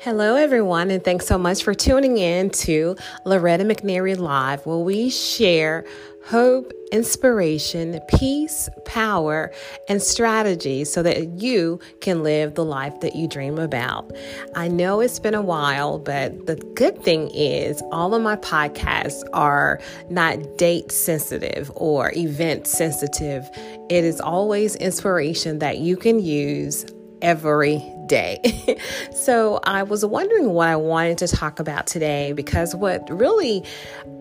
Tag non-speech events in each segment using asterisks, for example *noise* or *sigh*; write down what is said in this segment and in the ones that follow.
Hello, everyone, and thanks so much for tuning in to Loretta McNary Live, where we share hope, inspiration, peace, power, and strategy so that you can live the life that you dream about. I know it's been a while, but the good thing is all of my podcasts are not date sensitive or event sensitive. It is always inspiration that you can use every day. *laughs* so I was wondering what I wanted to talk about today because what really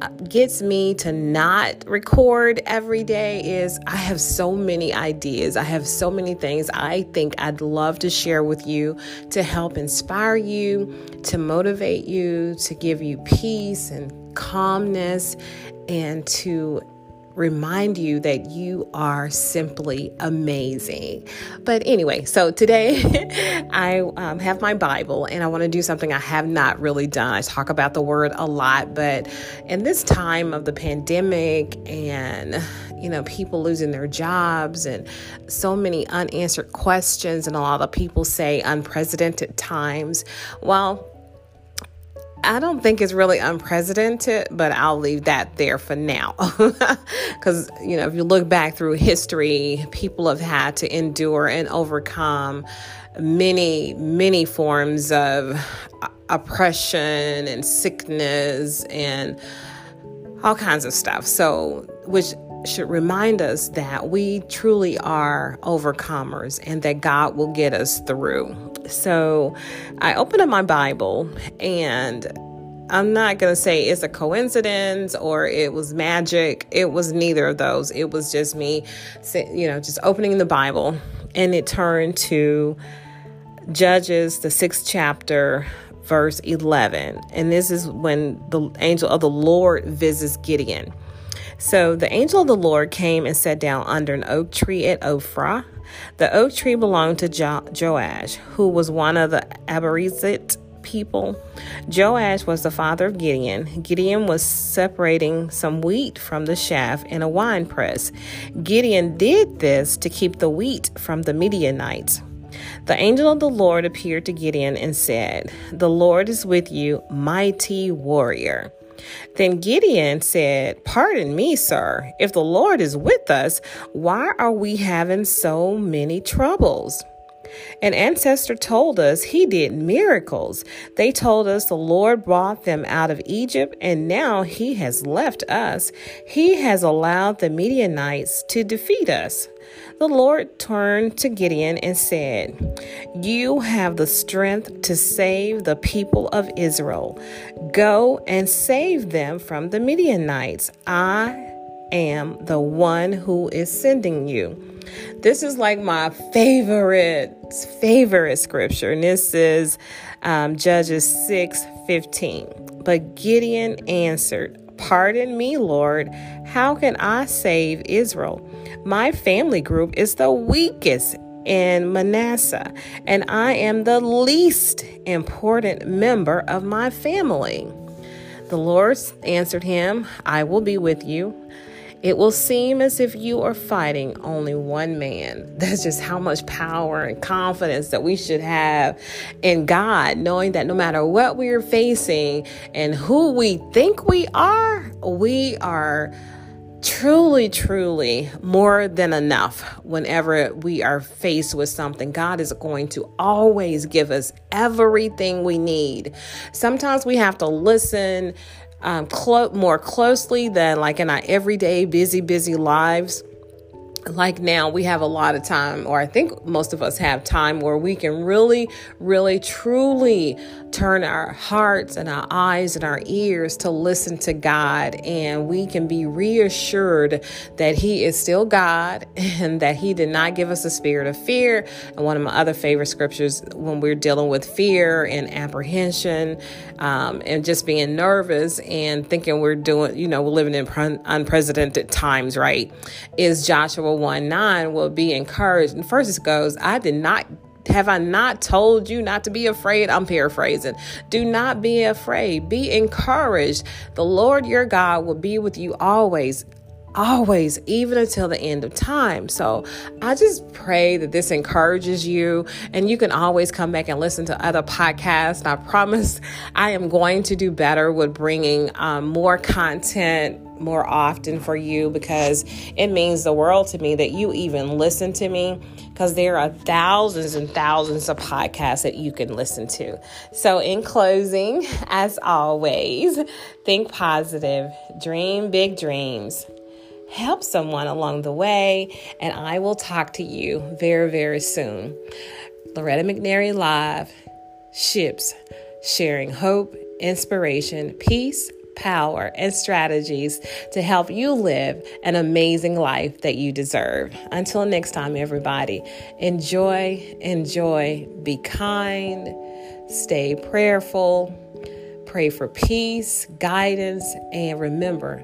uh, gets me to not record every day is I have so many ideas. I have so many things I think I'd love to share with you to help inspire you, to motivate you, to give you peace and calmness and to remind you that you are simply amazing. But anyway, so today *laughs* I um, have my Bible and I want to do something I have not really done. I talk about the word a lot, but in this time of the pandemic and you know, people losing their jobs and so many unanswered questions, and a lot of people say unprecedented times. Well, I don't think it's really unprecedented, but I'll leave that there for now. *laughs* Because, you know, if you look back through history, people have had to endure and overcome many, many forms of oppression and sickness and all kinds of stuff. So, which should remind us that we truly are overcomers and that God will get us through. So I opened up my Bible and I'm not going to say it's a coincidence or it was magic. It was neither of those. It was just me, you know, just opening the Bible and it turned to Judges, the sixth chapter, verse 11. And this is when the angel of the Lord visits Gideon. So the angel of the Lord came and sat down under an oak tree at Ophrah. The oak tree belonged to jo- Joash, who was one of the Abiezrite people. Joash was the father of Gideon. Gideon was separating some wheat from the chaff in a wine press. Gideon did this to keep the wheat from the Midianites. The angel of the Lord appeared to Gideon and said, The Lord is with you, mighty warrior. Then Gideon said, Pardon me, sir, if the Lord is with us, why are we having so many troubles? An ancestor told us he did miracles. They told us the Lord brought them out of Egypt, and now he has left us. He has allowed the Midianites to defeat us. The Lord turned to Gideon and said, You have the strength to save the people of Israel. Go and save them from the Midianites. I am the one who is sending you. This is like my favorite, favorite scripture. And this is um, Judges 6 15. But Gideon answered, Pardon me, Lord. How can I save Israel? My family group is the weakest in Manasseh, and I am the least important member of my family. The Lord answered him, I will be with you. It will seem as if you are fighting only one man. *laughs* That's just how much power and confidence that we should have in God, knowing that no matter what we are facing and who we think we are, we are truly, truly more than enough whenever we are faced with something. God is going to always give us everything we need. Sometimes we have to listen um, clo- more closely than like in our everyday busy, busy lives like now we have a lot of time or i think most of us have time where we can really really truly turn our hearts and our eyes and our ears to listen to god. And we can be reassured that he is still god *laughs* and that he did not give us a spirit of fear. And one of my other favorite scriptures when we're dealing with fear and apprehension um, and just being nervous and thinking we're doing you know we're living in unprecedented times right is joshua 1 9 will be encouraged. And first it goes, I did not have I not told you not to be afraid? I'm paraphrasing. Do not be afraid. Be encouraged. The Lord your God will be with you always. Always, even until the end of time. So I just pray that this encourages you and you can always come back and listen to other podcasts. I promise *laughs* I am going to do better with bringing um, more content more often for you because it means the world to me that you even listen to me because there are thousands and thousands of podcasts that you can listen to. So, in closing, *laughs* as always, think positive, dream big dreams. Help someone along the way, and I will talk to you very, very soon. Loretta McNary Live, Ships, sharing hope, inspiration, peace, power, and strategies to help you live an amazing life that you deserve. Until next time, everybody, enjoy, enjoy, be kind, stay prayerful, pray for peace, guidance, and remember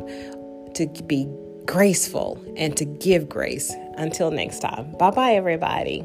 to be graceful and to give grace. Until next time, bye bye, everybody.